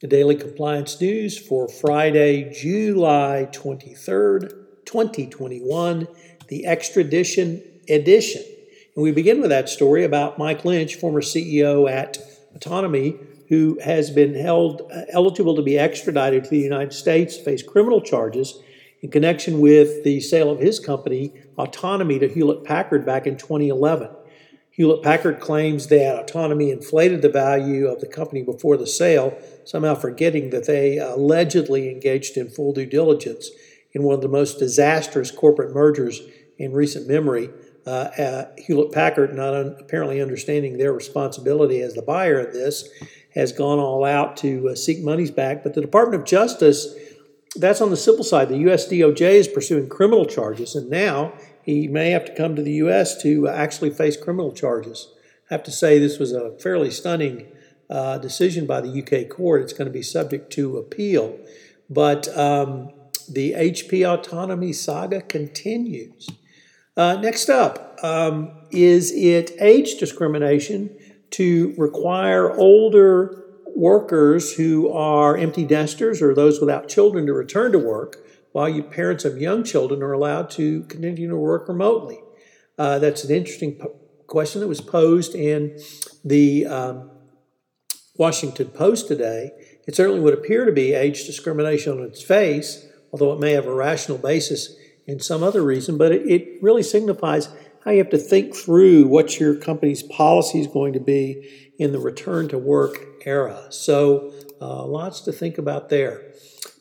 The Daily Compliance News for Friday, July 23rd, 2021, the extradition edition. And we begin with that story about Mike Lynch, former CEO at Autonomy, who has been held uh, eligible to be extradited to the United States, to face criminal charges in connection with the sale of his company, Autonomy, to Hewlett Packard back in 2011. Hewlett Packard claims that autonomy inflated the value of the company before the sale, somehow forgetting that they allegedly engaged in full due diligence in one of the most disastrous corporate mergers in recent memory. Uh, uh, Hewlett Packard, not un- apparently understanding their responsibility as the buyer in this, has gone all out to uh, seek monies back. But the Department of Justice, that's on the civil side. The U.S. DOJ is pursuing criminal charges, and now he may have to come to the U.S. to actually face criminal charges. I have to say, this was a fairly stunning uh, decision by the UK court. It's going to be subject to appeal. But um, the HP autonomy saga continues. Uh, next up, um, is it age discrimination to require older workers who are empty nesters or those without children to return to work while you parents of young children are allowed to continue to work remotely? Uh, that's an interesting question that was posed in the um, Washington Post today. It certainly would appear to be age discrimination on its face, although it may have a rational basis in some other reason, but it, it really signifies how you have to think through what your company's policy is going to be in the return to work era. So, uh, lots to think about there.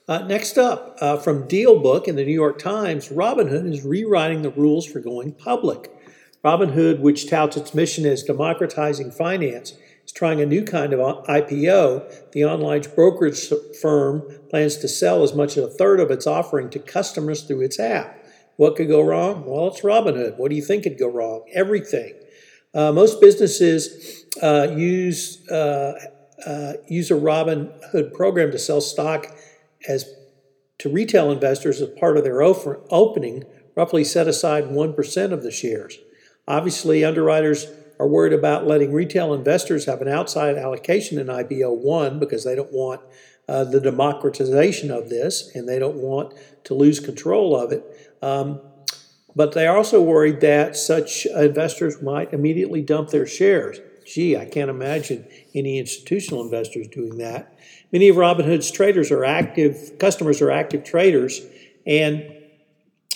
Uh, next up, uh, from DealBook in the New York Times, Robinhood is rewriting the rules for going public. Robinhood, which touts its mission as democratizing finance, is trying a new kind of IPO. The online brokerage firm plans to sell as much as a third of its offering to customers through its app. What could go wrong? Well, it's Robinhood. What do you think could go wrong? Everything. Uh, most businesses uh, use uh, uh use a Robinhood program to sell stock as to retail investors as part of their opening, roughly set aside 1% of the shares. Obviously, underwriters are worried about letting retail investors have an outside allocation in IPO 1 because they don't want uh, the democratization of this and they don't want to lose control of it. Um, but they are also worried that such investors might immediately dump their shares. Gee, I can't imagine any institutional investors doing that. Many of Robinhood's traders are active, customers are active traders, and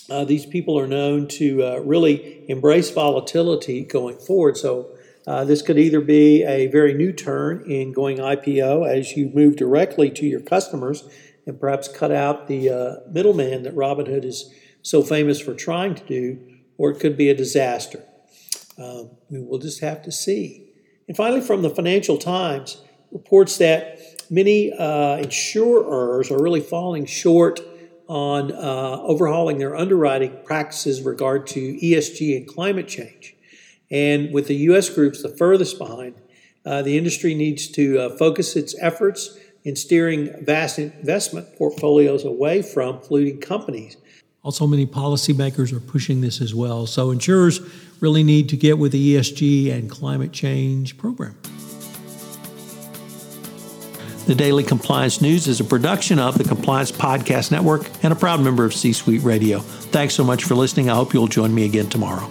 uh, these people are known to uh, really embrace volatility going forward. So, uh, this could either be a very new turn in going IPO as you move directly to your customers and perhaps cut out the uh, middleman that Robinhood is so famous for trying to do, or it could be a disaster. Um, we'll just have to see. And finally, from the Financial Times, reports that many uh, insurers are really falling short on uh, overhauling their underwriting practices regard to ESG and climate change. And with the U.S. groups the furthest behind, uh, the industry needs to uh, focus its efforts in steering vast investment portfolios away from polluting companies. Also, many policymakers are pushing this as well. So, insurers really need to get with the ESG and climate change program. The Daily Compliance News is a production of the Compliance Podcast Network and a proud member of C Suite Radio. Thanks so much for listening. I hope you'll join me again tomorrow.